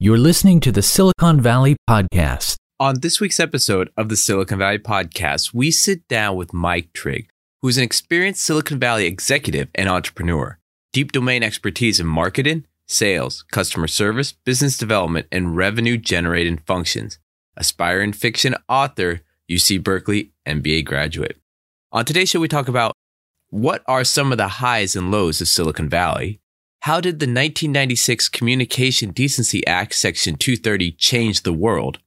You're listening to the Silicon Valley Podcast. On this week's episode of the Silicon Valley Podcast, we sit down with Mike Trigg, who's an experienced Silicon Valley executive and entrepreneur. Deep domain expertise in marketing, sales, customer service, business development, and revenue generating functions. Aspiring fiction author, UC Berkeley MBA graduate. On today's show, we talk about what are some of the highs and lows of Silicon Valley? How did the 1996 Communication Decency Act, Section 230, change the world?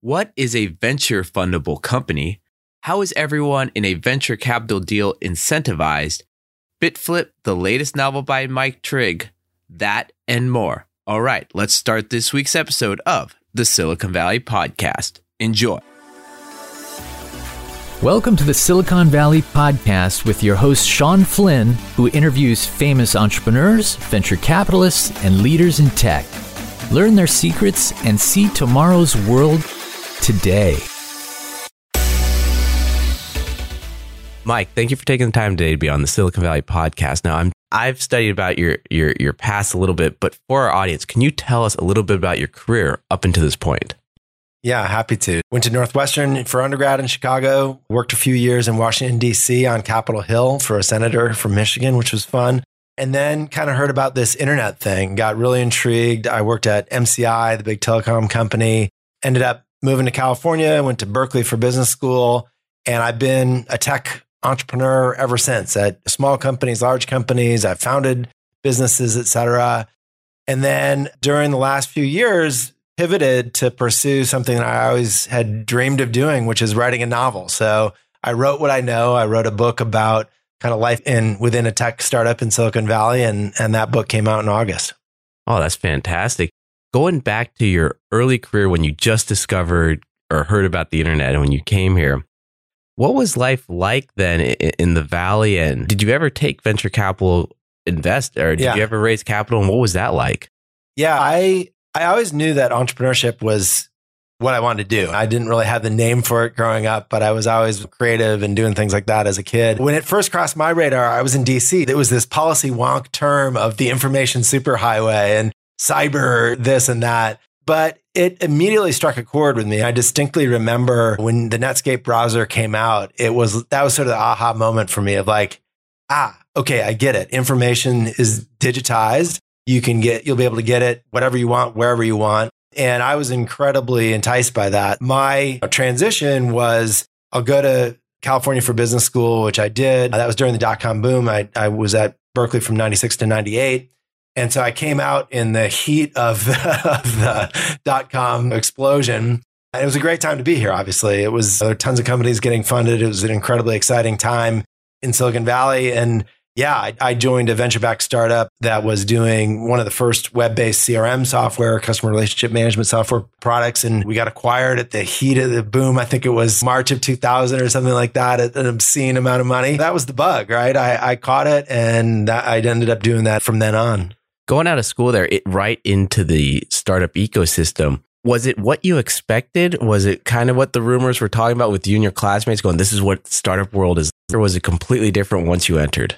What is a venture fundable company? How is everyone in a venture capital deal incentivized? Bit Flip, the latest novel by Mike Trigg, that and more. All right, let's start this week's episode of the Silicon Valley Podcast. Enjoy. Welcome to the Silicon Valley Podcast with your host, Sean Flynn, who interviews famous entrepreneurs, venture capitalists, and leaders in tech. Learn their secrets and see tomorrow's world today. Mike, thank you for taking the time today to be on the Silicon Valley podcast. Now, I'm I've studied about your your your past a little bit, but for our audience, can you tell us a little bit about your career up until this point? Yeah, happy to. Went to Northwestern for undergrad in Chicago, worked a few years in Washington, D.C. on Capitol Hill for a senator from Michigan, which was fun. And then kind of heard about this internet thing, got really intrigued. I worked at MCI, the big telecom company, ended up moving to California, went to Berkeley for business school, and I've been a tech entrepreneur ever since at small companies, large companies. I've founded businesses, et cetera. And then during the last few years, pivoted to pursue something that I always had dreamed of doing, which is writing a novel. So I wrote what I know. I wrote a book about kind of life in within a tech startup in Silicon Valley, and and that book came out in August. Oh, that's fantastic. Going back to your early career when you just discovered or heard about the internet and when you came here, what was life like then in the valley? And did you ever take venture capital invest or did yeah. you ever raise capital? And what was that like? Yeah, I I always knew that entrepreneurship was what I wanted to do. I didn't really have the name for it growing up, but I was always creative and doing things like that as a kid. When it first crossed my radar, I was in DC. It was this policy wonk term of the information superhighway and cyber this and that. But it immediately struck a chord with me. I distinctly remember when the Netscape browser came out, it was that was sort of the aha moment for me of like, ah, okay, I get it. Information is digitized you can get, you'll be able to get it whatever you want, wherever you want. And I was incredibly enticed by that. My transition was I'll go to California for business school, which I did. That was during the dot com boom. I, I was at Berkeley from 96 to 98. And so I came out in the heat of the, of the dot com explosion. And it was a great time to be here, obviously. It was there were tons of companies getting funded. It was an incredibly exciting time in Silicon Valley. And yeah, I, I joined a venture backed startup that was doing one of the first web based CRM software, customer relationship management software products. And we got acquired at the heat of the boom. I think it was March of 2000 or something like that at an obscene amount of money. That was the bug, right? I, I caught it and I ended up doing that from then on. Going out of school there, it right into the startup ecosystem. Was it what you expected? Was it kind of what the rumors were talking about with you and your classmates going, this is what startup world is? Or was it completely different once you entered?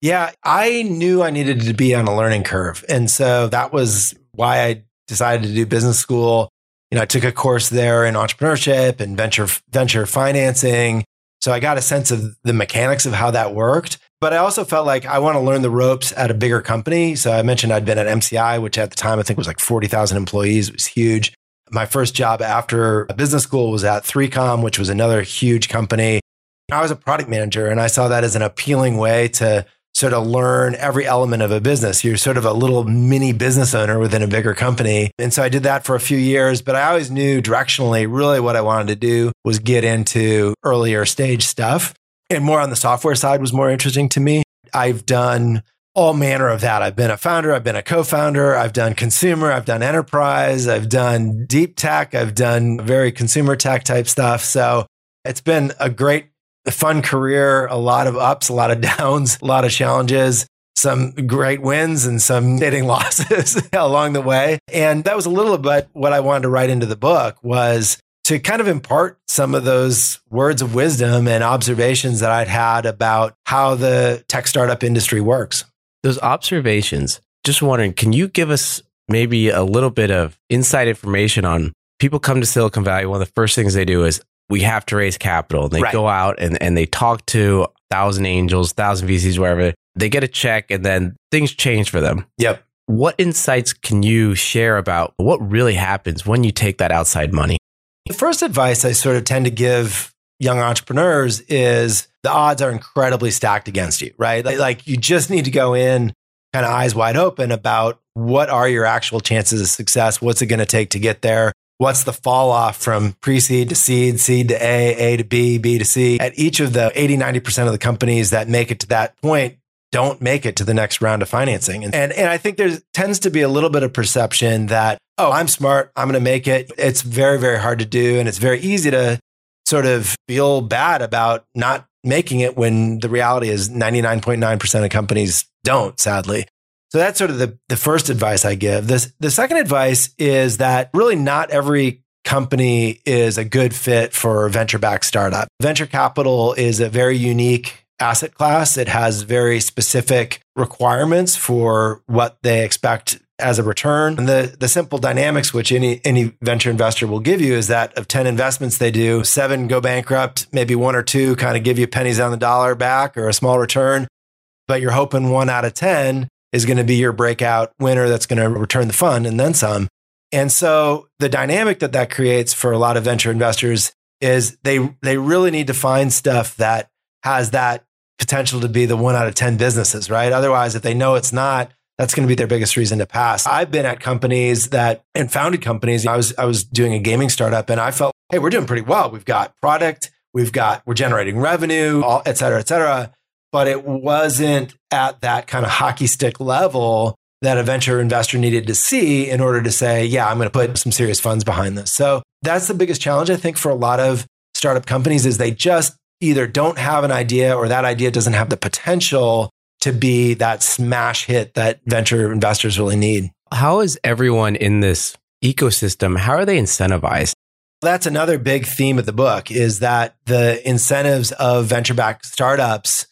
Yeah, I knew I needed to be on a learning curve. And so that was why I decided to do business school. You know, I took a course there in entrepreneurship and venture venture financing. So I got a sense of the mechanics of how that worked. But I also felt like I want to learn the ropes at a bigger company. So I mentioned I'd been at MCI, which at the time I think was like 40,000 employees. It was huge. My first job after business school was at 3Com, which was another huge company. I was a product manager and I saw that as an appealing way to sort of learn every element of a business. You're sort of a little mini business owner within a bigger company. And so I did that for a few years, but I always knew directionally, really what I wanted to do was get into earlier stage stuff. And more on the software side was more interesting to me. I've done all manner of that. I've been a founder, I've been a co founder, I've done consumer, I've done enterprise, I've done deep tech, I've done very consumer tech type stuff. So it's been a great a fun career, a lot of ups, a lot of downs, a lot of challenges, some great wins and some hitting losses along the way. And that was a little bit what I wanted to write into the book was to kind of impart some of those words of wisdom and observations that I'd had about how the tech startup industry works. Those observations, just wondering, can you give us maybe a little bit of inside information on people come to Silicon Valley. One of the first things they do is we have to raise capital. And they Right. go out and, and they talk to thousand angels, thousand VCs, wherever. They get a check and then things change for them. Yep. What insights can you share about what really happens when you take that outside money? The first advice I sort of tend to give young entrepreneurs is the odds are incredibly stacked against you, right? Like, like you just need to go in kind of eyes wide open about what are your actual chances of success? What's it going to take to get there? What's the fall off from pre seed to seed, seed to A, A to B, B to C? At each of the 80, 90% of the companies that make it to that point don't make it to the next round of financing. And, and, and I think there tends to be a little bit of perception that, oh, I'm smart, I'm going to make it. It's very, very hard to do. And it's very easy to sort of feel bad about not making it when the reality is 99.9% of companies don't, sadly. So that's sort of the, the first advice I give. This, the second advice is that really not every company is a good fit for venture backed startup. Venture capital is a very unique asset class. It has very specific requirements for what they expect as a return. And the, the simple dynamics, which any, any venture investor will give you, is that of 10 investments they do, seven go bankrupt, maybe one or two kind of give you pennies on the dollar back or a small return. But you're hoping one out of 10 is going to be your breakout winner that's going to return the fund and then some. And so the dynamic that that creates for a lot of venture investors is they they really need to find stuff that has that potential to be the one out of 10 businesses, right? Otherwise, if they know it's not, that's going to be their biggest reason to pass. I've been at companies that and founded companies. I was I was doing a gaming startup and I felt, hey, we're doing pretty well. We've got product, we've got we're generating revenue, all, et cetera, et cetera. But it wasn't at that kind of hockey stick level that a venture investor needed to see in order to say, yeah, I'm going to put some serious funds behind this. So that's the biggest challenge, I think, for a lot of startup companies is they just either don't have an idea or that idea doesn't have the potential to be that smash hit that venture investors really need. How is everyone in this ecosystem, how are they incentivized? That's another big theme of the book is that the incentives of venture backed startups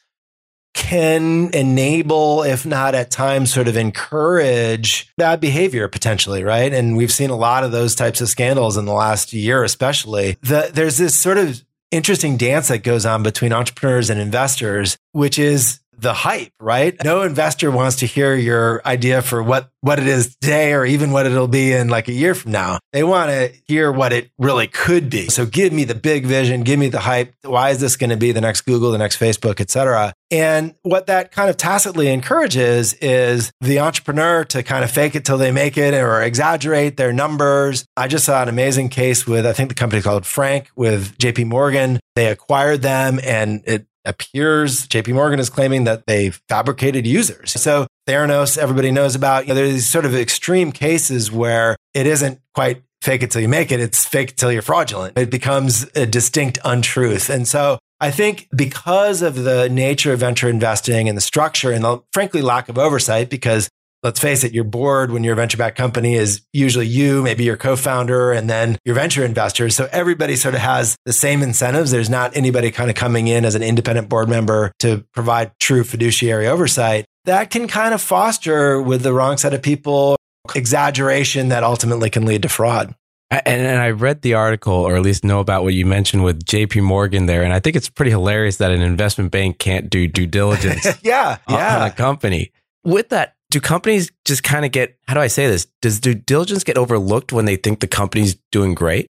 can enable, if not at times, sort of encourage bad behavior potentially, right? And we've seen a lot of those types of scandals in the last year, especially. The, there's this sort of interesting dance that goes on between entrepreneurs and investors, which is the hype, right? No investor wants to hear your idea for what, what it is today or even what it'll be in like a year from now. They want to hear what it really could be. So give me the big vision, give me the hype. Why is this going to be the next Google, the next Facebook, et cetera? And what that kind of tacitly encourages is the entrepreneur to kind of fake it till they make it or exaggerate their numbers. I just saw an amazing case with, I think the company called Frank with JP Morgan. They acquired them and it appears JP Morgan is claiming that they fabricated users. So Theranos, everybody knows about. You know, there's these sort of extreme cases where it isn't quite fake it till you make it. It's fake till you're fraudulent. It becomes a distinct untruth. And so I think because of the nature of venture investing and the structure and the frankly lack of oversight, because let's face it, your board when you're a venture backed company is usually you, maybe your co-founder, and then your venture investors. So everybody sort of has the same incentives. There's not anybody kind of coming in as an independent board member to provide true fiduciary oversight. That can kind of foster with the wrong set of people exaggeration that ultimately can lead to fraud. And, and I read the article, or at least know about what you mentioned with JP Morgan there. And I think it's pretty hilarious that an investment bank can't do due diligence yeah, on- on yeah. a company. With that, do companies just kind of get, how do I say this? Does due diligence get overlooked when they think the company's doing great?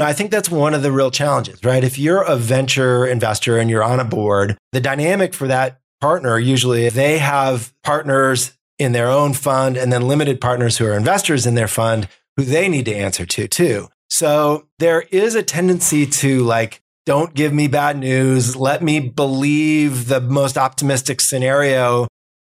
I think that's one of the real challenges, right? If you're a venture investor and you're on a board, the dynamic for that partner usually they have partners in their own fund and then limited partners who are investors in their fund who they need to answer to too. So there is a tendency to like, don't give me bad news. Let me believe the most optimistic scenario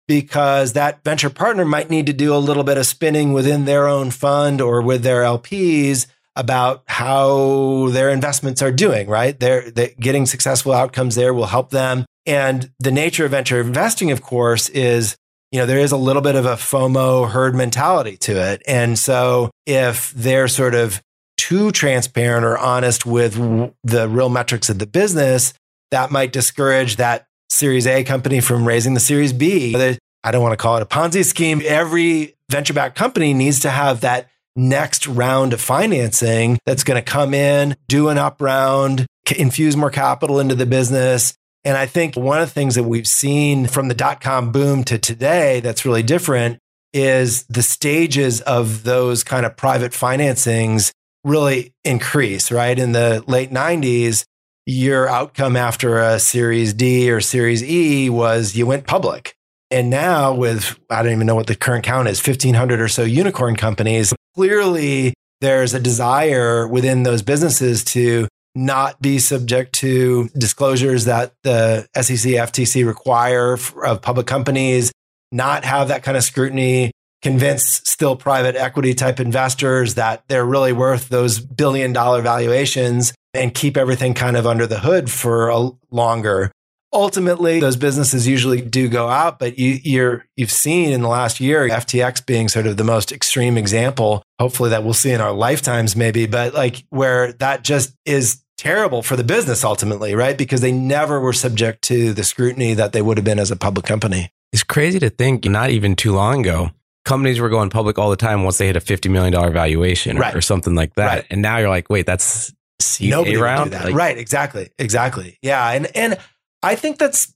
because that venture partner might need to do a little bit of spinning within their own fund or with their LPs about how their investments are doing, right? They're, they getting successful outcomes there will help them. And the nature of venture investing, of course, is, you know, there is a little bit of a FOMO herd mentality to it. And so if they're sort of too transparent or honest with the real metrics of the business, that might discourage that Series A company from raising the Series B. I don't want to call it a Ponzi scheme. Every venture backed company needs to have that next round of financing that's going to come in, do an up round, infuse more capital into the business. And I think one of the things that we've seen from the dot com boom to today that's really different is the stages of those kind of private financings really increase, right? In the late 90s, your outcome after a series D or series E was you went public. And now with, I don't even know what the current count is, 1500 or so unicorn companies, clearly there's a desire within those businesses to not be subject to disclosures that the SEC, FTC require of public companies, not have that kind of scrutiny, convince still private equity type investors that they're really worth those billion dollar valuations and keep everything kind of under the hood for a longer. Ultimately, those businesses usually do go out, but you, you're, you've seen in the last year FTX being sort of the most extreme example. Hopefully, that we'll see in our lifetimes, maybe, but like where that just is terrible for the business ultimately, right? Because they never were subject to the scrutiny that they would have been as a public company. It's crazy to think not even too long ago, companies were going public all the time once they hit a $50 million valuation right. or, something like that. Right. And now you're like, wait, that's seed Nobody round? That. Like, right. Exactly. Exactly. Yeah. And, and I think that's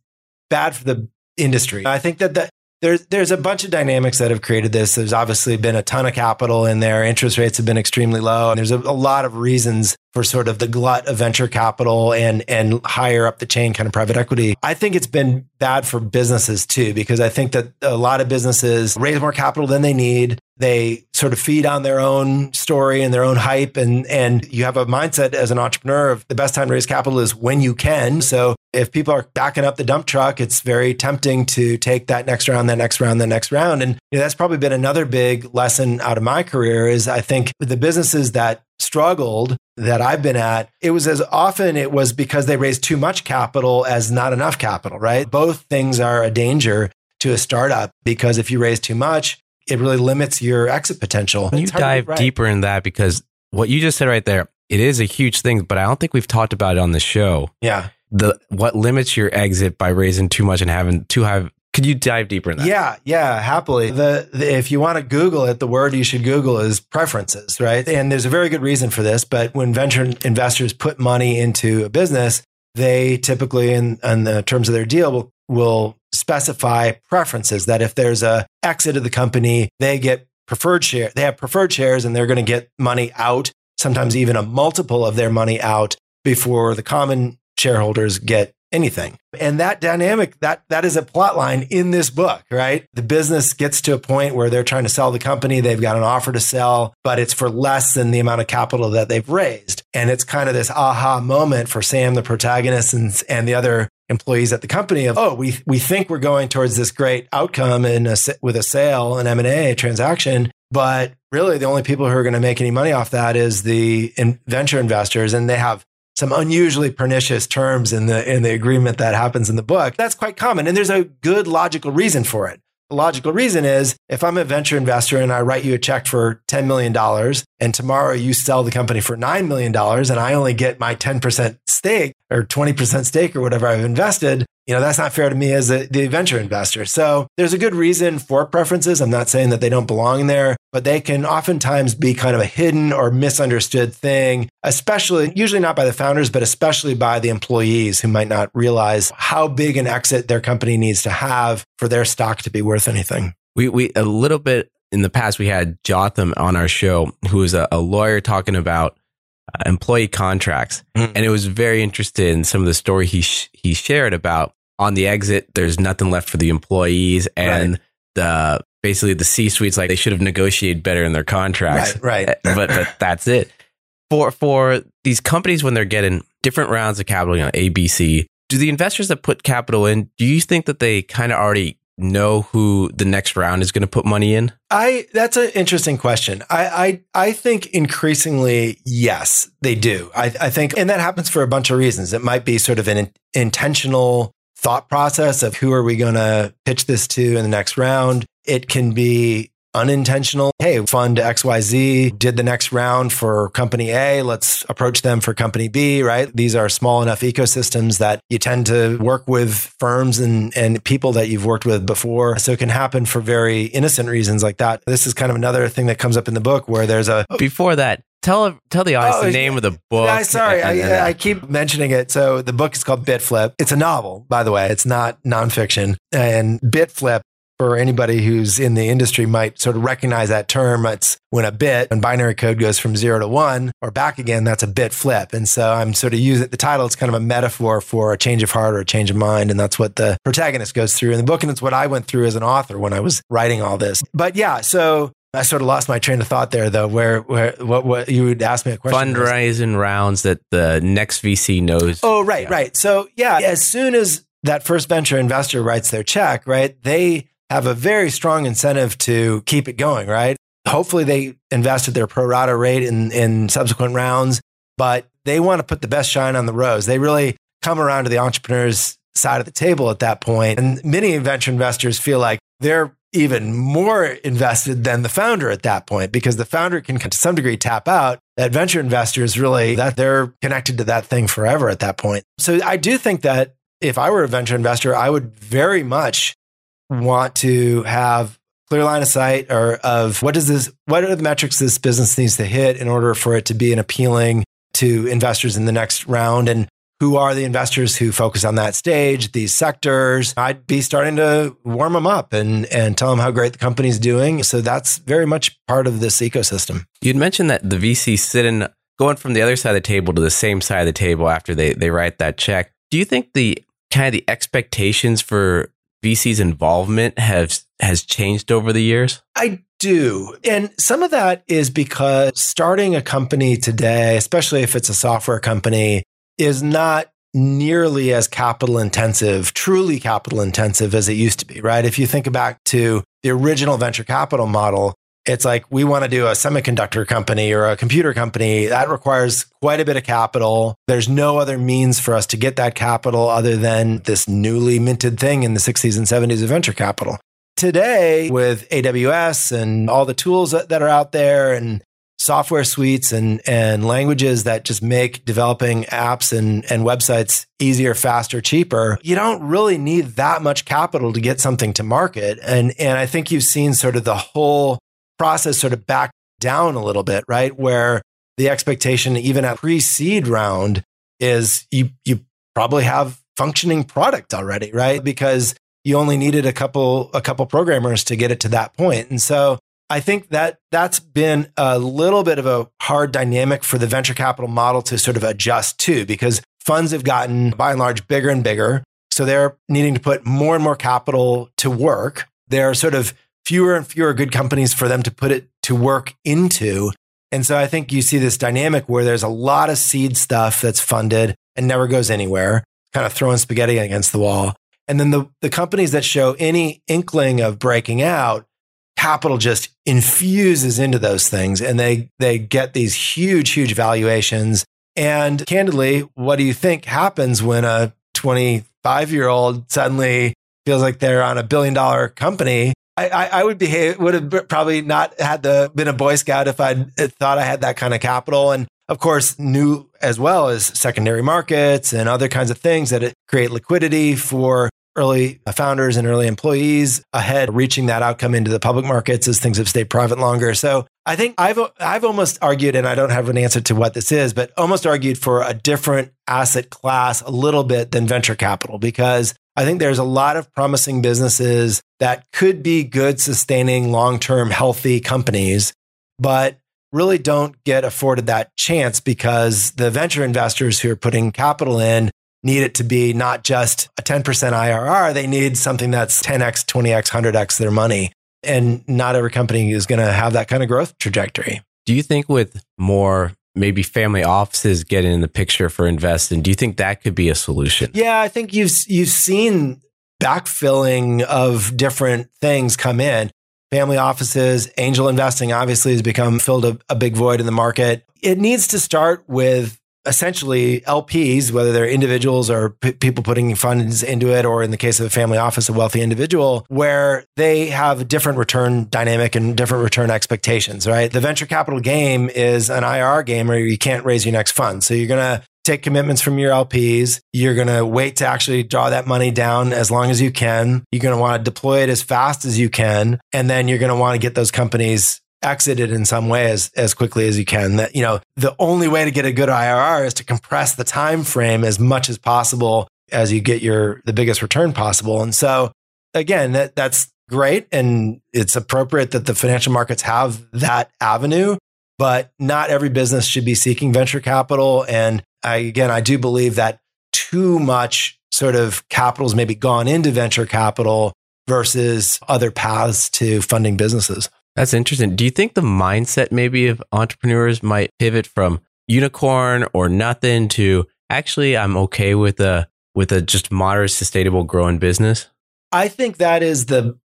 bad for the industry. I think that, that there's there's a bunch of dynamics that have created this. There's obviously been a ton of capital in there. Interest rates have been extremely low, and there's a, a, lot of reasons for sort of the glut of venture capital and and higher up the chain kind of private equity. I think it's been bad for businesses too because I think that a lot of businesses raise more capital than they need they sort of feed on their own story and their own hype. And and you have a mindset as an entrepreneur of the best time to raise capital is when you can. So if people are backing up the dump truck it's very tempting to take that next round that next round the next round. And you know, that's probably been another big lesson out of my career is i think the businesses that struggled that I've been at, it was as often it was because they raised too much capital as not enough capital, right? Both things are a danger to a startup because if you raise too much, it really limits your exit potential. Can you dive right. deeper in that because what you just said right there, it is a huge thing, but I don't think we've talked about it on the show. Yeah. The what limits your exit by raising too much and having too high could you dive deeper in that? Yeah, yeah, happily. The, the, if you want to Google it, the word you should Google is preferences, right? And there's a very good reason for this. But when venture investors put money into a business, they typically, in, in the terms of their deal, will, will specify preferences that if there's a exit of the company, they get preferred share. They have preferred shares and they're going to get money out, sometimes even a multiple of their money out before the common shareholders get anything. And that dynamic, that that is a plot line in this book, right? The business gets to a point where they're trying to sell the company, they've got an offer to sell, but it's for less than the amount of capital that they've raised. And it's kind of this aha moment for Sam, the protagonist, and, and the other employees at the company of, oh, we, we think we're going towards this great outcome in a, with a sale, an M&A transaction. But really, the only people who are going to make any money off that is the in venture investors. And they have some unusually pernicious terms in the, in the agreement that happens in the book. That's quite common. And there's a good logical reason for it. Logical reason is if I'm a venture investor and I write you a check for $10 million and tomorrow you sell the company for $9 million and I only get my 10% stake or 20% stake or whatever I've invested, you know, that's not fair to me as a, the venture investor. So there's a good reason for preferences. I'm not saying that they don't belong there, but they can oftentimes be kind of a hidden or misunderstood thing, especially, usually not by the founders, but especially by the employees who might not realize how big an exit their company needs to have for their stock to be worth anything. We, we, a little bit in the past, we had Jotham on our show, who was a, a lawyer talking about uh, employee contracts. Mm. And it was very interested in some of the story he, sh- he shared about on the exit, there's nothing left for the employees and right. the basically the C suite's like they should have negotiated better in their contracts. Right. right. but but that's it. For for these companies when they're getting different rounds of capital, you know, ABC, do the investors that put capital in, do you think that they kind of already know who the next round is going to put money in? I that's an interesting question. I I, I think increasingly yes, they do. I, I think, and that happens for a bunch of reasons. It might be sort of an intentional thought process of who are we going to pitch this to in the next round. It can be unintentional. Hey, fund XYZ did the next round for company A. Let's approach them for company B, right? These are small enough ecosystems that you tend to work with firms and, and people that you've worked with before. So it can happen for very innocent reasons like that. This is kind of another thing that comes up in the book where there's a. Before that, Tell tell the audience oh, the name of the book. Yeah, sorry, I, I, uh, keep mentioning it. So the book is called Bit Flip. It's a novel, by the way. It's not nonfiction. And Bit Flip, for anybody who's in the industry might sort of recognize that term. It's when a bit, when binary code goes from zero to one or back again, that's a bit flip. And so I'm sort of using the title. It's kind of a metaphor for a change of heart or a change of mind. And that's what the protagonist goes through in the book. And it's what I went through as an author when I was writing all this. But yeah, so I sort of lost my train of thought there, though. Where, where, what, what you would ask me a question? Fundraising rounds that the next VC knows. Oh, right, yeah. right. So, yeah, as soon as that first venture investor writes their check, right, they have a very strong incentive to keep it going, right? Hopefully they invest at their pro rata rate in, in subsequent rounds, but they want to put the best shine on the rose. They really come around to the entrepreneur's side of the table at that. And many venture investors feel like they're even more invested than the founder at that point because the founder can to some degree tap out that venture investors really that they're connected to that thing forever at that point. So I do think that if I were a venture investor, I would very much want to have clear line of sight or of what does this what are the metrics this business needs to hit in order for it to be an appealing to investors in the next round and who are the investors who focus on that stage, these sectors. I'd be starting to warm them up and, and tell them how great the company's doing. So that's very much part of this ecosystem. You'd mentioned that the VC sit in going from the other side of the table to the same side of the table after they, they write that check. Do you think the kind of the expectations for VC's involvement has has changed over the years? I do. And some of that is because starting a company today, especially if it's a software company, is not nearly as capital intensive, truly capital intensive as it used to be, right? If you think back to the original venture capital model, it's like we want to do a semiconductor company or a computer company that requires quite a bit of capital. There's no other means for us to get that capital other than this newly minted thing in the 60s and 70s of venture capital. Today, with AWS and all the tools that are out there and software suites and, and languages that just make developing apps and, and websites easier, faster, cheaper, you don't really need that much capital to get something to market. And, and I think you've seen sort of the whole process sort of back down a little bit, right? Where the expectation, even at pre-seed round, is you you probably have functioning product already, right? Because you only needed a couple a couple programmers to get it to that point. And so I think that that's been a little bit of a hard dynamic for the venture capital model to sort of adjust to because funds have gotten by and large bigger and bigger. So they're needing to put more and more capital to work. There are sort of fewer and fewer good companies for them to put it to work into. And so I think you see this dynamic where there's a lot of seed stuff that's funded and never goes anywhere, kind of throwing spaghetti against the wall. And then the, the companies that show any inkling of breaking out, capital just infuses into those things and they, they get these huge, huge valuations. And candidly, what do you think happens when a 25 year old suddenly feels like they're on a billion dollar company I, I, would behave would have probably not had the been a Boy Scout if I thought I had that kind of capital, and of course new as well as secondary markets and other kinds of things that create liquidity for early founders and early employees ahead, reaching that outcome into the public markets as things have stayed private longer. So I think I've I've almost argued, and I don't have an answer to what this is, but almost argued for a different asset class a little bit than venture capital because I think there's a lot of promising businesses that could be good, sustaining, long term, healthy companies, but really don't get afforded that chance because the venture investors who are putting capital in need it to be not just a 10% IRR. They need something that's 10x, 20x, 100x their money. And not every company is going to have that kind of growth trajectory. Do you think with more maybe family offices getting in the picture for investing. Do you think that could be a solution? Yeah, I think you've you've seen backfilling of different things come in. Family offices, angel investing obviously has become filled a, a big void in the market. It needs to start with essentially LPs, whether they're individuals or p- people putting funds into it, or in the case of a family office, a wealthy individual, where they have a different return dynamic and different return expectations, right? The venture capital game is an IR game where you can't raise your next fund. So you're going to take commitments from your LPs. You're going to wait to actually draw that money down as long as you can. You're going to want to deploy it as fast as you can. And then you're going to want to get those companies exited in some way as, as quickly as you can. That, you know, the only way to get a good IRR is to compress the time frame as much as possible as you get your the biggest return possible. And so again, that that's great and it's appropriate that the financial markets have that avenue, but not every business should be seeking venture capital and I, again, I do believe that too much sort of capital has maybe gone into venture capital versus other paths to funding businesses. That's interesting. Do you think the mindset maybe of entrepreneurs might pivot from unicorn or nothing to actually I'm okay with a with a just moderate sustainable growing business? I think that is the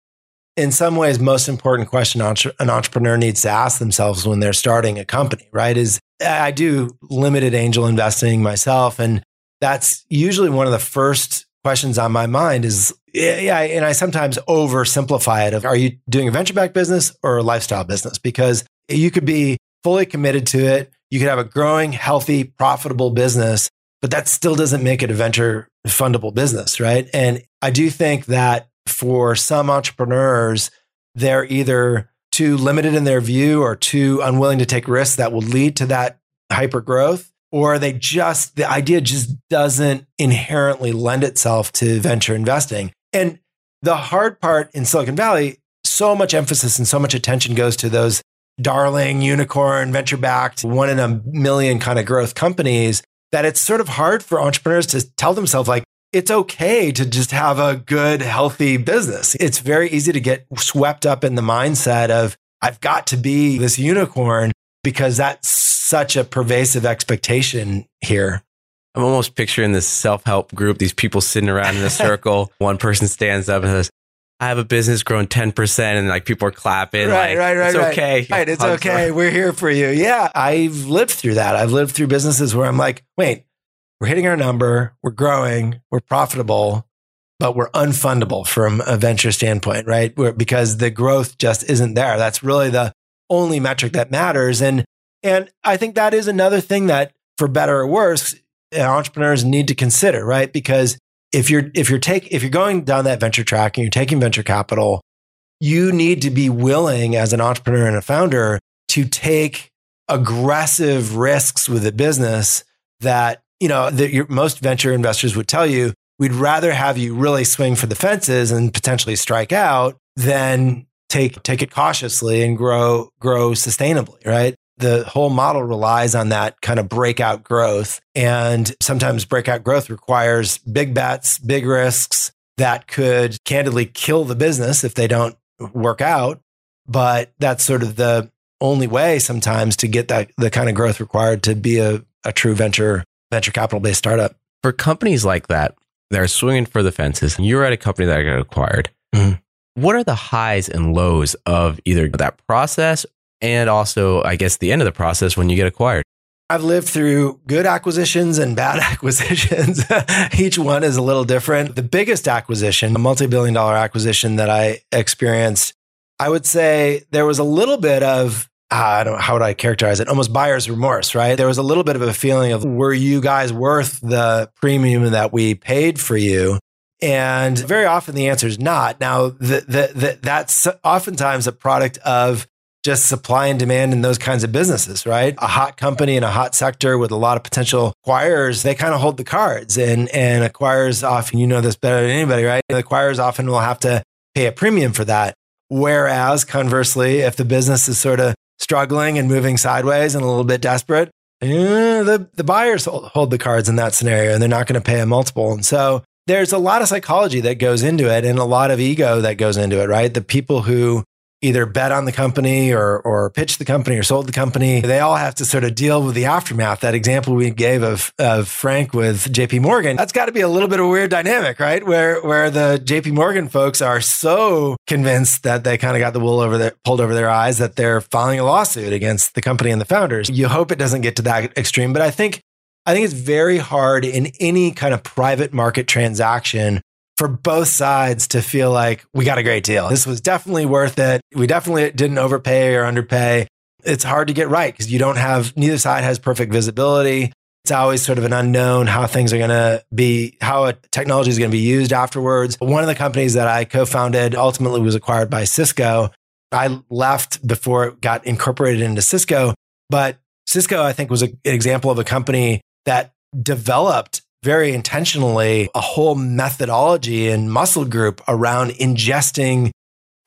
in some ways most important question an entrepreneur needs to ask themselves when they're starting a company, right? Is I do limited angel investing myself and that's usually one of the first questions on my mind is yeah, and I sometimes oversimplify it of are you doing a venture backed business or a lifestyle business? Because you could be fully committed to it. You could have a growing, healthy, profitable business, but that still doesn't make it a venture fundable business, right? And I do think that for some entrepreneurs, they're either too limited in their view or too unwilling to take risks that will lead to that hyper growth or they just, the idea just doesn't inherently lend itself to venture investing. And the hard part in Silicon Valley, so much emphasis and so much attention goes to those darling unicorn, venture backed, one in a million kind of growth companies that it's sort of hard for entrepreneurs to tell themselves, like, it's okay to just have a good, healthy business. It's very easy to get swept up in the mindset of, I've got to be this unicorn because that's such a pervasive expectation here. I'm almost picturing this self help group, these people sitting around in a circle. One person stands up and says, I have a business growing 10% and like people are clapping. Right, like, right, right. It's right. okay. Right. It's okay. We're here for you. Yeah. I've lived through that. I've lived through businesses where I'm like, wait, we're hitting our number. We're growing. We're profitable, but we're unfundable from a venture standpoint, right? We're, because the growth just isn't there. That's really the only metric that matters. And and I think that is another thing that, for better or worse, Uh, entrepreneurs need to consider, right? Because if you're if you're take if you're going down that venture track and you're taking venture capital, you need to be willing as an entrepreneur and a founder to take aggressive risks with a business that you know that your, most venture investors would tell you we'd rather have you really swing for the fences and potentially strike out than take take it cautiously and grow grow sustainably right the whole model relies on that kind of breakout growth. And sometimes breakout growth requires big bets, big risks that could candidly kill the business if they don't work out. But that's sort of the only way sometimes to get that the kind of growth required to be a, a true venture venture capital based startup. For companies like that, they're swinging for the fences. You're at a company that got acquired. Mm-hmm. What are the highs and lows of either that process and also, I guess, the end of the process when you get acquired. I've lived through good acquisitions and bad acquisitions. Each one is a little different. The biggest acquisition, a multi billion dollar acquisition that I experienced, I would say there was a little bit of, ah, I don't how would I characterize it? Almost buyer's remorse, right? There was a little bit of a feeling of, were you guys worth the premium that we paid for you? And very often the answer is not. Now, the, the, the, that's oftentimes a product of just supply and demand in those kinds of businesses, right? A hot company in a hot sector with a lot of potential acquirers, they kind of hold the cards and, and acquirers often, you know this better than anybody, right? The acquirers often will have to pay a premium for that. Whereas conversely, if the business is sort of struggling and moving sideways and a little bit desperate, eh, the, the buyers hold, hold the cards in that scenario and they're not going to pay a multiple. And so there's a lot of psychology that goes into it and a lot of ego that goes into it, right? The people who either bet on the company or or pitched the company or sold the company. They all have to sort of deal with the aftermath. That example we gave of of Frank with JP Morgan, that's got to be a little bit of a weird dynamic, right? Where where the JP Morgan folks are so convinced that they kind of got the wool over their pulled over their eyes that they're filing a lawsuit against the company and the founders. You hope it doesn't get to that extreme, but I think I think it's very hard in any kind of private market transaction for both sides to feel like we got a great deal. This was definitely worth it. We definitely didn't overpay or underpay. It's hard to get right because you don't have, neither side has perfect visibility. It's always sort of an unknown how things are going to be, how a technology is going to be used afterwards. One of the companies that I co founded ultimately was acquired by Cisco. I left before it got incorporated into Cisco, but Cisco, I think, was a, an example of a company that developed very intentionally a whole methodology and muscle group around ingesting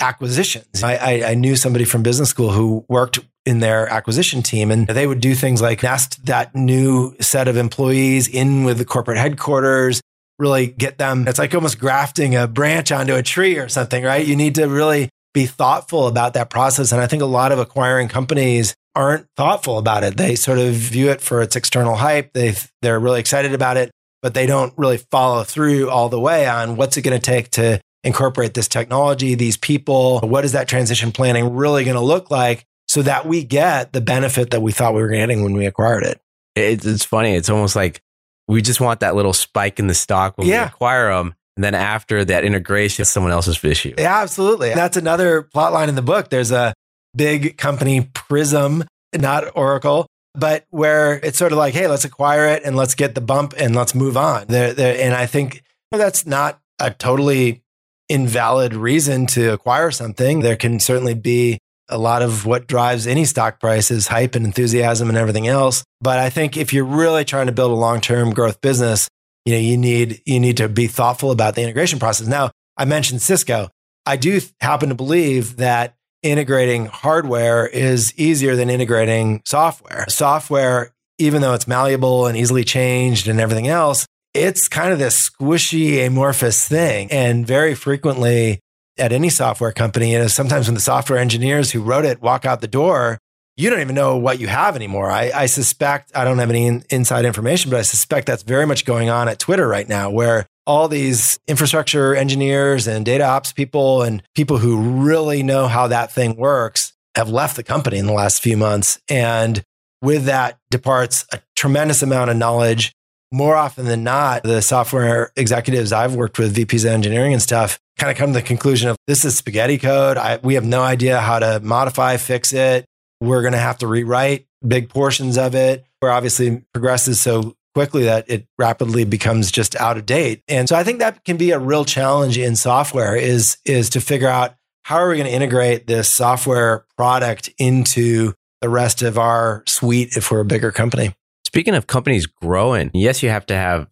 acquisitions. I, I, I, knew somebody from business school who worked in their acquisition team, and they would do things like nest that new set of employees in with the corporate headquarters, really get them. It's like almost grafting a branch onto a tree or something, right? You need to really be thoughtful about that process. And I think a lot of acquiring companies aren't thoughtful about it. They sort of view it for its external hype. They they're really excited about it, but they don't really follow through all the way on what's it going to take to incorporate this technology, these people. What is that transition planning really going to look like so that we get the benefit that we thought we were getting when we acquired it? It's, funny. It's almost like we just want that little spike in the stock when yeah. we acquire them. And then after that integration, it's someone else's issue. Yeah, absolutely. That's another plot line in the book. There's a big company, Prism, not Oracle, but where it's sort of like, hey, let's acquire it and let's get the bump and let's move on. And I think that's not a totally invalid reason to acquire something. There can certainly be a lot of what drives any stock price is hype and enthusiasm and everything else. But I think if you're really trying to build a long-term growth business, you know, you need you need to be thoughtful about the integration process. Now, I mentioned Cisco. I do happen to believe that integrating hardware is easier than integrating software. Software, even though it's malleable and easily changed and everything else, it's kind of this squishy, amorphous thing. And very frequently at any software company, know, sometimes when the software engineers who wrote it walk out the door, you don't even know what you have anymore. I, I suspect, I don't have any in, inside information, but I suspect that's very much going on at Twitter right now, where all these infrastructure engineers and data ops people and people who really know how that thing works have left the company in the last few months. And with that departs a tremendous amount of knowledge. More often than not, the software executives I've worked with, VPs of engineering and stuff, kind of come to the conclusion of this is spaghetti code. I, we have no idea how to modify, fix it. We're going to have to rewrite big portions of it. Where obviously progresses so quickly that it rapidly becomes just out of date. And so I think that can be a real challenge in software is, is to figure out how are we going to integrate this software product into the rest of our suite if we're a bigger company. Speaking of companies growing, yes, you have to have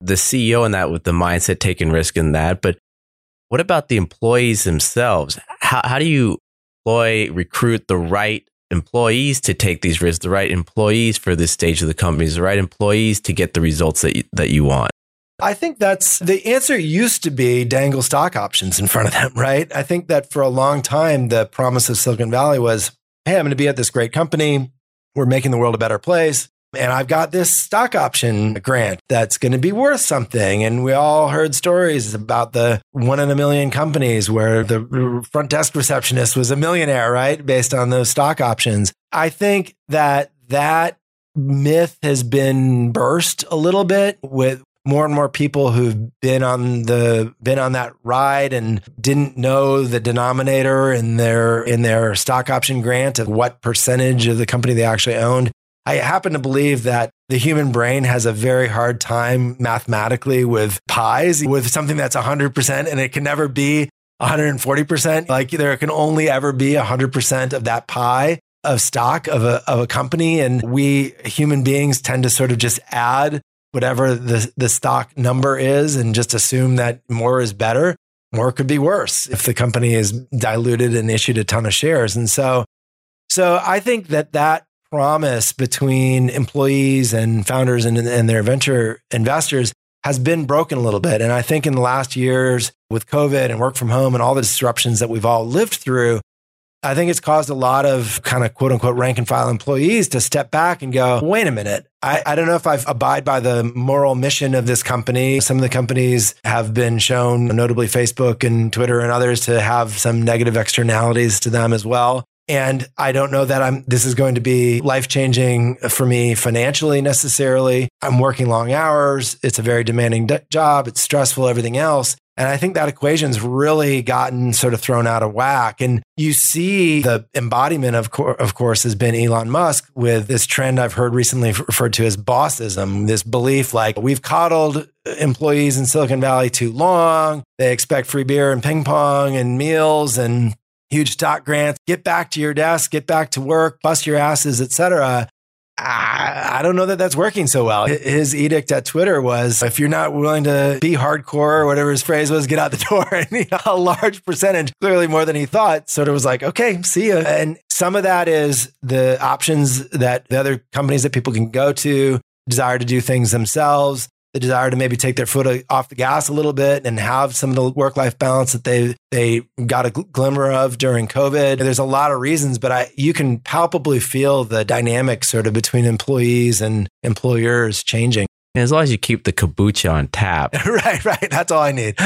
the CEO in that with the mindset taking risk in that. But what about the employees themselves? How, how do you employ, recruit the right employees to take these risks, the right employees for this stage of the companies, the right employees to get the results that you, that you want? I think that's the answer used to be dangle stock options in front of them, right? I think that for a long time, the promise of Silicon Valley was, hey, I'm going to be at this great company. We're making the world a better place. And I've got this stock option grant that's going to be worth something. And we all heard stories about the one in a million companies where the front desk receptionist was a millionaire, right? Based on those stock options. I think that that myth has been burst a little bit with more and more people who've been on the been on that ride and didn't know the denominator in their in their stock option grant of what percentage of the company they actually owned I happen to believe that the human brain has a very hard time mathematically with pies, with something that's 100% and it can never be 140%. Like there can only ever be 100% of that pie of stock of a, of a company. And we human beings tend to sort of just add whatever the, the stock number is and just assume that more is better. More could be worse if the company is diluted and issued a ton of shares. And so, so I think that that promise between employees and founders and, and their venture investors has been broken a little bit. And I think in the last years with COVID and work from home and all the disruptions that we've all lived through, I think it's caused a lot of kind of quote unquote rank and file employees to step back and go, wait a minute. I, I don't know if I've abide by the moral mission of this company. Some of the companies have been shown, notably Facebook and Twitter and others, to have some negative externalities to them as well. And I don't know that I'm, this is going to be life changing for me financially necessarily. I'm working long hours. It's a very demanding de- job. It's stressful, everything else. And I think that equation's really gotten sort of thrown out of whack. And you see the embodiment of, of course, has been Elon Musk with this trend I've heard recently referred to as bossism, this belief like we've coddled employees in Silicon Valley too long. They expect free beer and ping pong and meals and huge stock grants. Get back to your desk, get back to work, bust your asses, etc. I, don't know that that's working so well. His edict at Twitter was if you're not willing to be hardcore or whatever his phrase was, get out the door. And a large percentage, clearly more than he thought, sort of was like, okay, see ya. And some of that is the options that the other companies that people can go to desire to do things themselves the desire to maybe take their foot off the gas a little bit and have some of the work life balance that they they got a glimmer of during COVID. There's a lot of reasons, but I you can palpably feel the dynamic sort of between employees and employers changing. And as long as you keep the kombucha on tap. right, right. That's all I need.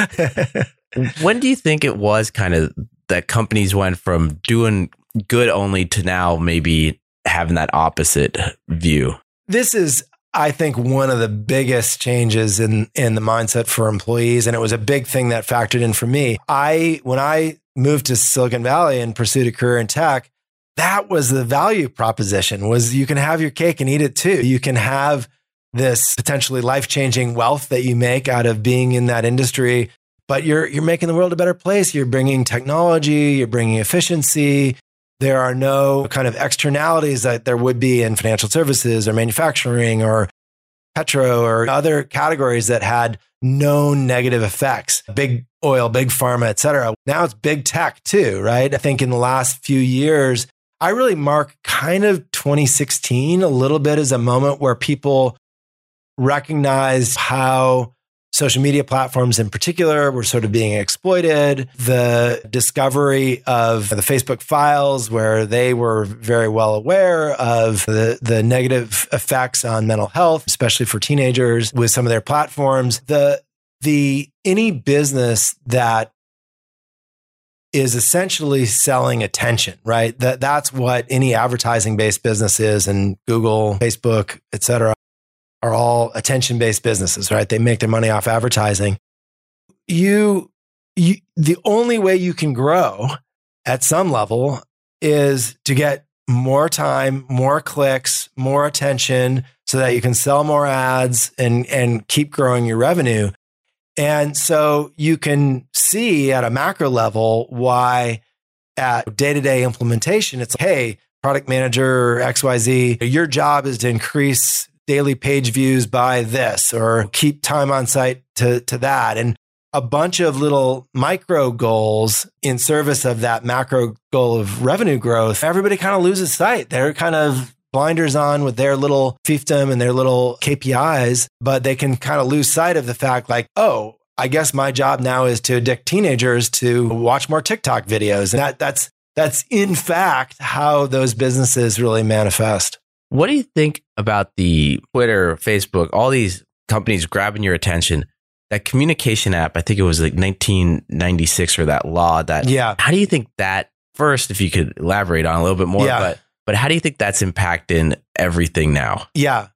when do you think it was kind of that companies went from doing good only to now maybe having that opposite view? This is I think one of the biggest changes in in the mindset for employees, and it was a big thing that factored in for me. I when I moved to Silicon Valley and pursued a career in tech, that was the value proposition was you can have your cake and eat it too. You can have this potentially life-changing wealth that you make out of being in that industry, but you're you're making the world a better place. You're bringing technology, you're bringing efficiency, there are no kind of externalities that there would be in financial services or manufacturing or petro or other categories that had known negative effects big oil big pharma et cetera. Now it's big tech too right? I think in the last few years i really mark kind of 2016 a little bit as a moment where people recognized how social media platforms in particular were sort of being exploited. The discovery of the Facebook files, where they were very well aware of the, the negative effects on mental health, especially for teenagers with some of their platforms. The, the, any business that is essentially selling attention, right? That that's what any advertising based business is and Google, Facebook, et cetera are all attention based businesses, right? They make their money off advertising. You, you, the only way you can grow at some level is to get more time, more clicks, more attention so that you can sell more ads and, and keep growing your revenue. And so you can see at a macro level why at day to day implementation, it's like, hey, product manager XYZ, your job is to increase daily page views by this or keep time on site to, to that. And a bunch of little micro goals in service of that macro goal of revenue growth, everybody kind of loses sight. They're kind of blinders on with their little fiefdom and their little KPIs, but they can kind of lose sight of the fact like, oh, I guess my job now is to addict teenagers to watch more TikTok videos. And that, that's, that's in fact how those businesses really manifest. What do you think about the Twitter, Facebook, all these companies grabbing your attention? That communication app, I think it was like 1996 or that law that. Yeah. How do you think that first, if you could elaborate on a little bit more, yeah. but but how do you think that's impacting everything now? Yeah.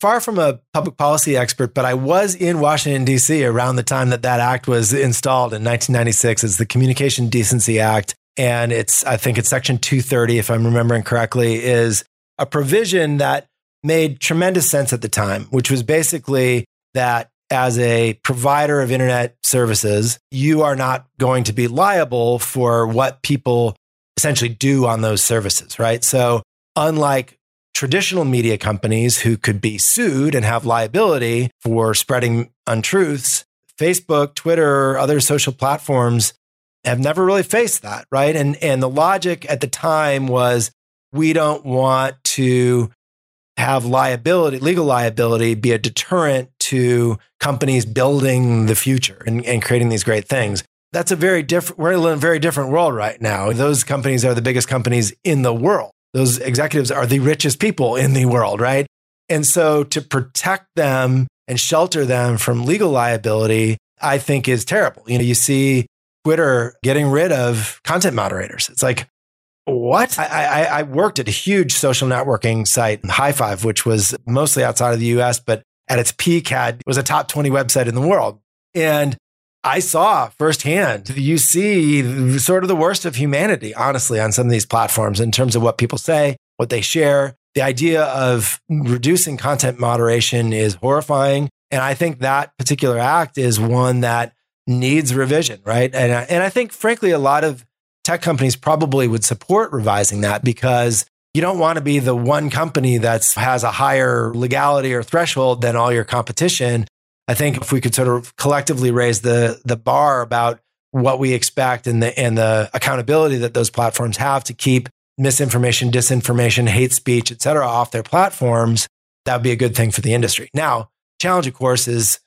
Far from a public policy expert, but I was in Washington, D.C. around the time that that act was installed in 1996. It's the Communication Decency Act. And it's, I think it's section 230, if I'm remembering correctly, is a provision that made tremendous sense at the time, which was basically that as a provider of internet services, you are not going to be liable for what people essentially do on those services, right? So, unlike traditional media companies who could be sued and have liability for spreading untruths, Facebook, Twitter, other social platforms have never really faced that, right? And and the logic at the time was we don't want to have liability, legal liability, be a deterrent to companies building the future and, and creating these great things. That's a very different, we're in a very different world right now. Those companies are the biggest companies in the world. Those executives are the richest people in the world, right? And so to protect them and shelter them from legal liability, I think is terrible. You know, you see Twitter getting rid of content moderators. It's like, what? I, I, I worked at a huge social networking site, hi5, which was mostly outside of the US, but at its peak had was a top 20 website in the world. And I saw firsthand, you see sort of the worst of humanity, honestly, on some of these platforms in terms of what people say, what they share. The idea of reducing content moderation is horrifying. And I think that particular act is one that needs revision, right? And, and I think, frankly, a lot of tech companies probably would support revising that because you don't want to be the one company that has a higher legality or threshold than all your competition I think if we could sort of collectively raise the the bar about what we expect and the and the accountability that those platforms have to keep misinformation, disinformation, hate speech, et cetera, off their platforms, that would be a good thing for the industry. Now, challenge, of course, is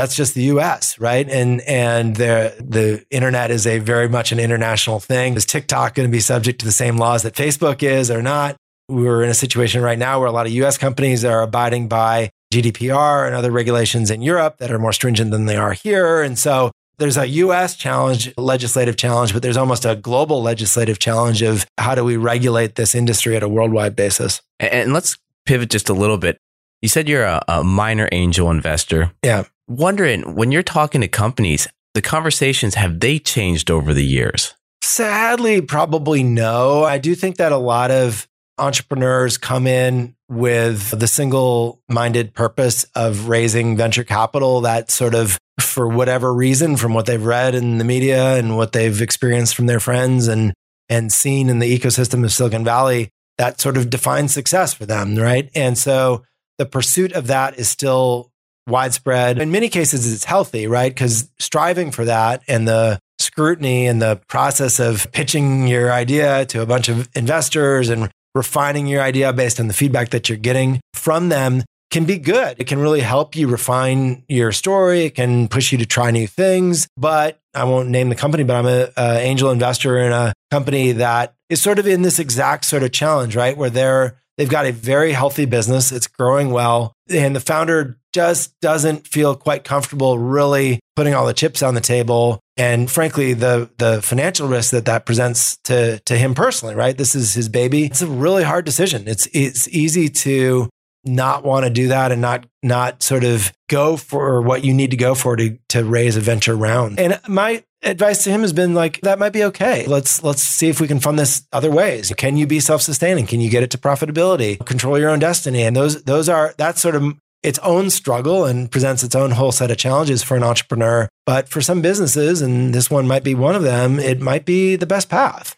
that's just the US, right? And and the the internet is a very much an international thing. Is TikTok going to be subject to the same laws that Facebook is or not? We're in a situation right now where a lot of US companies are abiding by GDPR and other regulations in Europe that are more stringent than they are here. And so there's a US challenge, legislative challenge, but there's almost a global legislative challenge of how do we regulate this industry at a worldwide basis. And let's pivot just a little bit. You said you're a, a minor angel investor. Yeah. Wondering when you're talking to companies, the conversations, have they changed over the years? Sadly, probably no. I do think that a lot of entrepreneurs come in with the single minded purpose of raising venture capital that sort of, for whatever reason, from what they've read in the media and what they've experienced from their friends and, and seen in the ecosystem of Silicon Valley, that sort of defines success for them, right? And so the pursuit of that is still widespread. In many cases, it's healthy, right? Because striving for that and the scrutiny and the process of pitching your idea to a bunch of investors and refining your idea based on the feedback that you're getting from them can be good. It can really help you refine your story. It can push you to try new things. But I won't name the company, but I'm an angel investor in a company that is sort of in this exact sort of challenge, right? Where they're they've got a very healthy business. It's growing well, and the founder just doesn't feel quite comfortable really putting all the chips on the table. And frankly the the financial risk that that presents to to him personally right? This is his baby. It's a really hard decision. It's it's easy to not want to do that and not not sort of go for what you need to go for to to raise a venture round. And my advice to him has been like that might be okay. Let's let's see if we can fund this other ways. Can you be self-sustaining? Can you get it to profitability? Control your own destiny. And those those are that's sort of its own struggle and presents its own whole set of challenges for an entrepreneur. But for some businesses, and this one might be one of them, it might be the best path.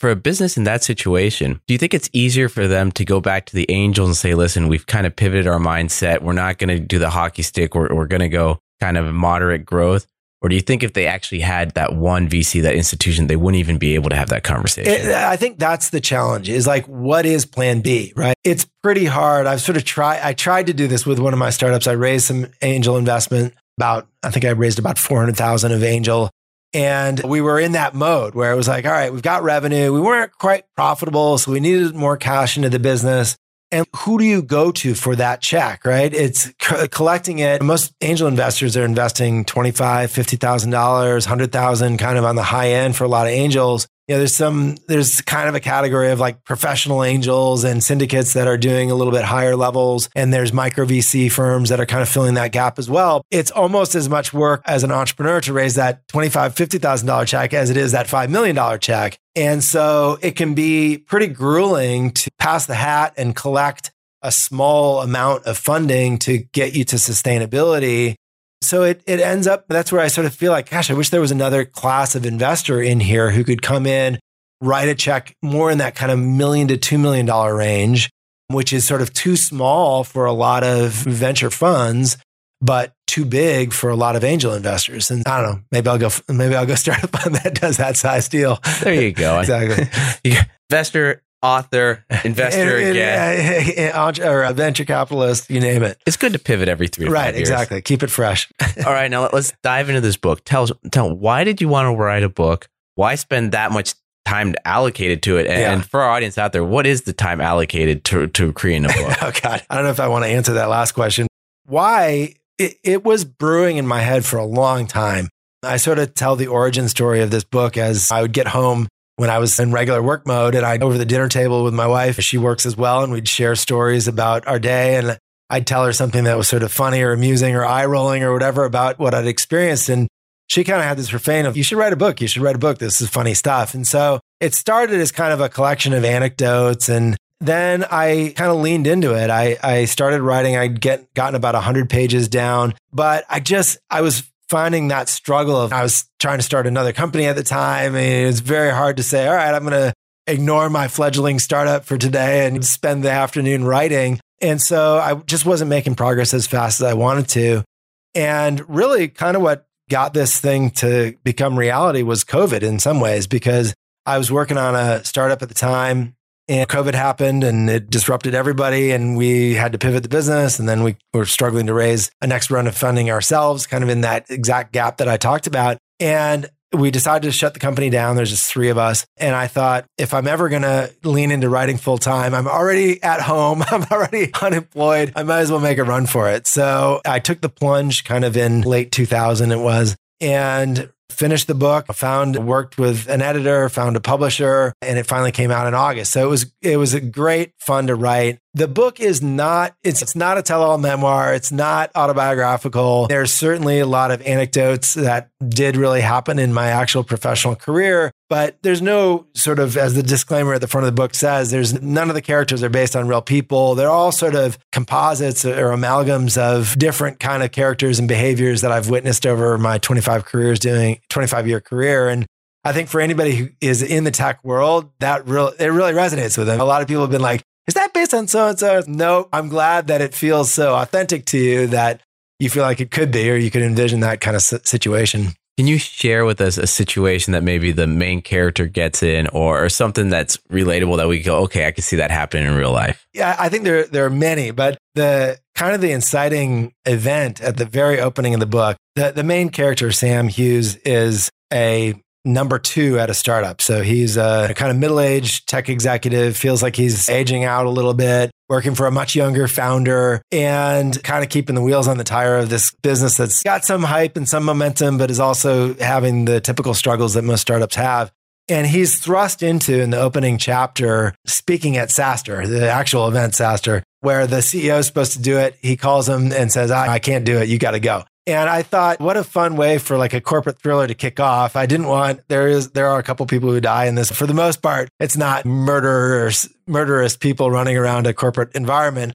For a business in that situation, do you think it's easier for them to go back to the angels and say, listen, we've kind of pivoted our mindset. We're not going to do the hockey stick. We're, we're going to go kind of moderate growth. Or do you think if they actually had that one VC, that institution, they wouldn't even be able to have that conversation? It, I think that's the challenge is like, what is plan B, right? It's pretty hard. I've sort of tried, I tried to do this with one of my startups. I raised some angel investment about, I think I raised about 400,000 of angel. And we were in that mode where it was like, all right, we've got revenue. We weren't quite profitable. So we needed more cash into the business. And who do you go to for that check, right? It's collecting it. Most angel investors are investing $25,000, $50,000, 100,000 kind of on the high end for a lot of angels you know, there's some, there's kind of a category of like professional angels and syndicates that are doing a little bit higher levels. And there's micro VC firms that are kind of filling that gap as well. It's almost as much work as an entrepreneur to raise that $25,000, $50,000 check as it is that $5 million check. And so it can be pretty grueling to pass the hat and collect a small amount of funding to get you to sustainability so it, it ends up, that's where I sort of feel like, gosh, I wish there was another class of investor in here who could come in, write a check more in that kind of million to $2 million range, which is sort of too small for a lot of venture funds, but too big for a lot of angel investors. And I don't know, maybe I'll go, maybe I'll go start a fund that does that size deal. There you go. exactly. investor author, investor and, and, uh, or a venture capitalist, you name it. It's good to pivot every three. right, exactly. Keep it fresh. All right, now let's dive into this book. Tell tell why did you want to write a book? Why spend that much time allocated to it? And, yeah. and for our audience out there, what is the time allocated to to creating a book? oh God, I don't know if I want to answer that last question. Why? It, it was brewing in my head for a long time. I sort of tell the origin story of this book as I would get home when I was in regular work mode and I'd over the dinner table with my wife. She works as well and we'd share stories about our day and I'd tell her something that was sort of funny or amusing or eye rolling or whatever about what I'd experienced. And she kind of had this refrain of, you should write a book. You should write a book. This is funny stuff. And so it started as kind of a collection of anecdotes. And then I kind of leaned into it. I, I started writing. I'd get gotten about 100 pages down, but I just, I was finding that struggle of I was trying to start another company at the time. And it was very hard to say, all right, I'm going to ignore my fledgling startup for today and spend the afternoon writing. And so I just wasn't making progress as fast as I wanted to. And really, kind of what got this thing to become reality was COVID in some ways, because I was working on a startup at the time and COVID happened and it disrupted everybody. And we had to pivot the business. And then we were struggling to raise a next round of funding ourselves, kind of in that exact gap that I talked about. And we decided to shut the company down. There's just three of us. And I thought, if I'm ever going to lean into writing full time, I'm already at home. I'm already unemployed. I might as well make a run for it. So I took the plunge kind of in late 2000, it was, and finished the book, found worked with an editor, found a publisher, and it finally came out in August. So it was it was a great fun to write. The book is not it's, it's not a tell-all memoir, it's not autobiographical. There's certainly a lot of anecdotes that did really happen in my actual professional career, but there's no sort of as the disclaimer at the front of the book says, there's none of the characters are based on real people. They're all sort of composites or amalgams of different kind of characters and behaviors that I've witnessed over my 25 careers doing 25 year career and I think for anybody who is in the tech world, that real it really resonates with them. A lot of people have been like, is that based on so and so? No, I'm glad that it feels so authentic to you that you feel like it could be, or you could envision that kind of situation. Can you share with us a situation that maybe the main character gets in or, or, something that's relatable that we go, okay, I can see that happening in real life? Yeah, I think there, there are many, but the kind of the inciting event at the very opening of the book, the, the main character, Sam Hughes, is a number two at a startup. So he's a kind of middle aged tech executive, feels like he's aging out a little bit, working for a much younger founder and kind of keeping the wheels on the tire of this business that's got some hype and some momentum, but is also having the typical struggles that most startups have. And he's thrust into in the opening chapter speaking at SaaStr, the actual event SaaStr, where the CEO is supposed to do it. He calls him and says, I, I can't do it. You got to go. And I thought, what a fun way for like a corporate thriller to kick off. I didn't want there is there are a couple people who die in this. For the most part, it's not murderers, murderous people running around a corporate environment.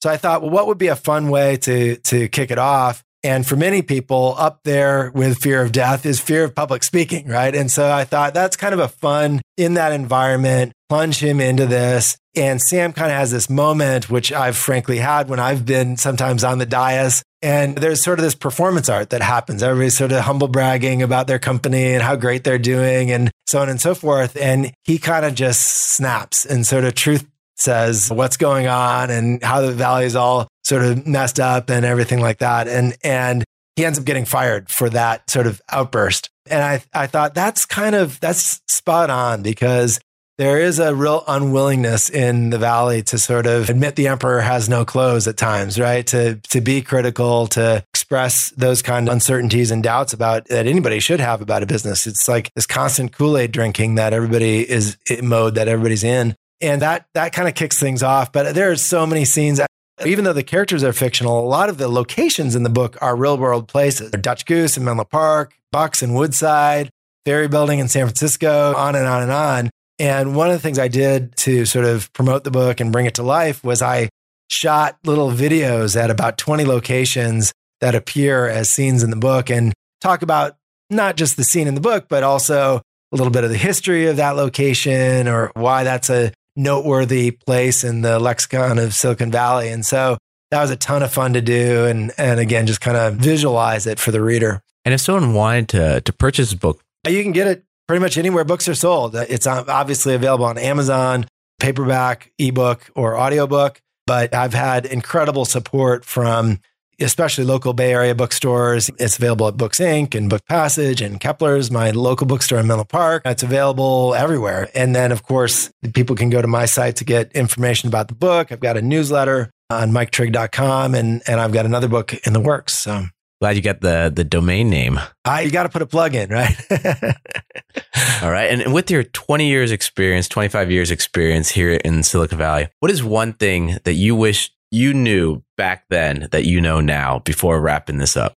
So I thought, well, what would be a fun way to to kick it off? And for many people up there with fear of death is fear of public speaking, right? And so I thought that's kind of a fun in that environment, plunge him into this. And Sam kind of has this moment, which I've frankly had when I've been sometimes on the dais and there's sort of this performance art that happens. Everybody's sort of humble bragging about their company and how great they're doing and so on and so forth. And he kind of just snaps and sort of truth says what's going on and how the valley is all sort of messed up and everything like that. And, and he ends up getting fired for that sort of outburst. And I, I thought that's kind of, that's spot on because there is a real unwillingness in the valley to sort of admit the emperor has no clothes at times, right? To to be critical, to express those kind of uncertainties and doubts about that anybody should have about a business. It's like this constant Kool-Aid drinking that everybody is in mode that everybody's in. And that that kind of kicks things off. But there are so many scenes even though the characters are fictional, a lot of the locations in the book are real world places. Dutch Goose in Menlo Park, Bucks in Woodside, Ferry Building in San Francisco, on and on and on. And one of the things I did to sort of promote the book and bring it to life was I shot little videos at about 20 locations that appear as scenes in the book and talk about not just the scene in the book, but also a little bit of the history of that location or why that's a noteworthy place in the lexicon of Silicon Valley. And so that was a ton of fun to do. And, and again, just kind of visualize it for the reader. And if someone wanted to, to purchase a book, you can get it pretty much anywhere books are sold. Uh, it's uh, obviously available on Amazon, paperback, ebook, or audiobook. But I've had incredible support from especially local Bay Area bookstores. It's available at Books Inc. and Book Passage and Kepler's, my local bookstore in Menlo Park. It's available everywhere. And then, of course, people can go to my site to get information about the book. I've got a newsletter on miketrigg.com and, and I've got another book in the works. So Glad you got the the domain name. Ah, you got to put a plug in, right? All right. And with your 20 years experience, 25 years experience here in Silicon Valley, what is one thing that you wish you knew back then that you know now before wrapping this up?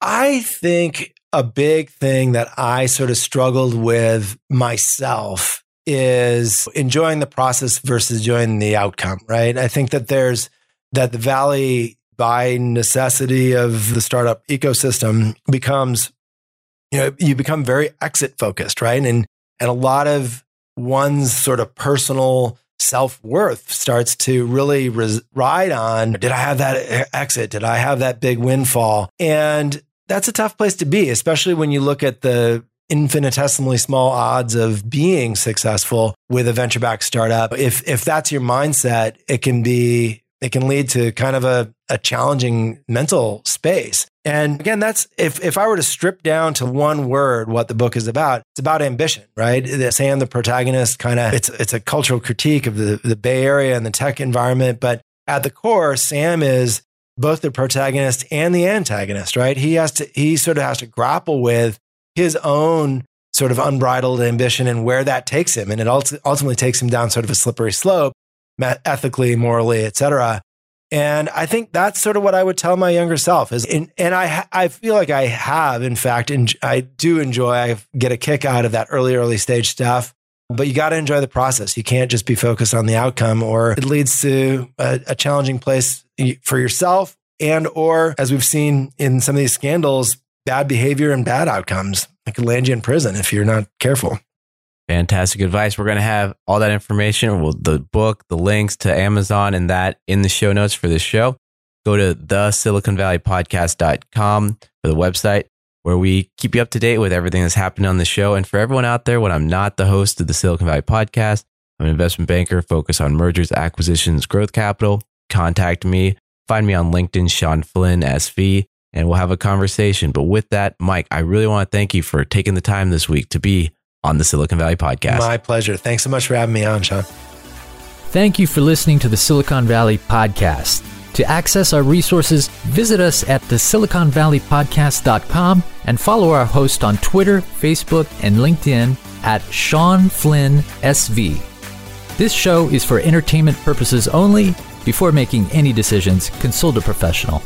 I think a big thing that I sort of struggled with myself is enjoying the process versus enjoying the outcome, right? I think that there's that the Valley by necessity of the startup ecosystem becomes you know you become very exit focused right? And and a lot of one's sort of personal self-worth starts to really res- ride on did i have that exit? Did i have that big windfall? And that's a tough place to be especially when you look at the infinitesimally small odds of being successful with a venture backed startup. If if that's your mindset it can be it can lead to kind of a, a challenging mental space. And again, that's if, if I were to strip down to one word what the book is about, it's about ambition, right? Sam, the protagonist, kind of it's it's a cultural critique of the, the Bay Area and the tech environment. But at the core, Sam is both the protagonist and the antagonist, right? He has to he sort of has to grapple with his own sort of unbridled ambition and where that takes him. And it ultimately takes him down sort of a slippery slope ethically, morally, etc. And I think that's sort of what I would tell my younger self is, and, I, I feel like I have, in fact, I do enjoy, I get a kick out of that early, early stage stuff, but you got to enjoy the process. You can't just be focused on the outcome or it leads to a, a challenging place for yourself and, or as we've seen in some of these scandals, bad behavior and bad outcomes. It could land you in prison if you're not careful. Fantastic advice. We're going to have all that information, well, the book, the links to Amazon, and that in the show notes for this show. Go to the siliconvalleypodcast.com for the website where we keep you up to date with everything that's happening on the show. And for everyone out there, when I'm not the host of the Silicon Valley podcast, I'm an investment banker focused on mergers, acquisitions, growth capital. Contact me. Find me on LinkedIn, Sean Flynn SV, and we'll have a conversation. But with that, Mike, I really want to thank you for taking the time this week to be on the Silicon Valley podcast. My pleasure. Thanks so much for having me on, Sean. Thank you for listening to the Silicon Valley podcast. To access our resources, visit us at the siliconvalleypodcast.com and follow our host on Twitter, Facebook, and LinkedIn at Sean Flynn SV. This show is for entertainment purposes only. Before making any decisions, consult a professional.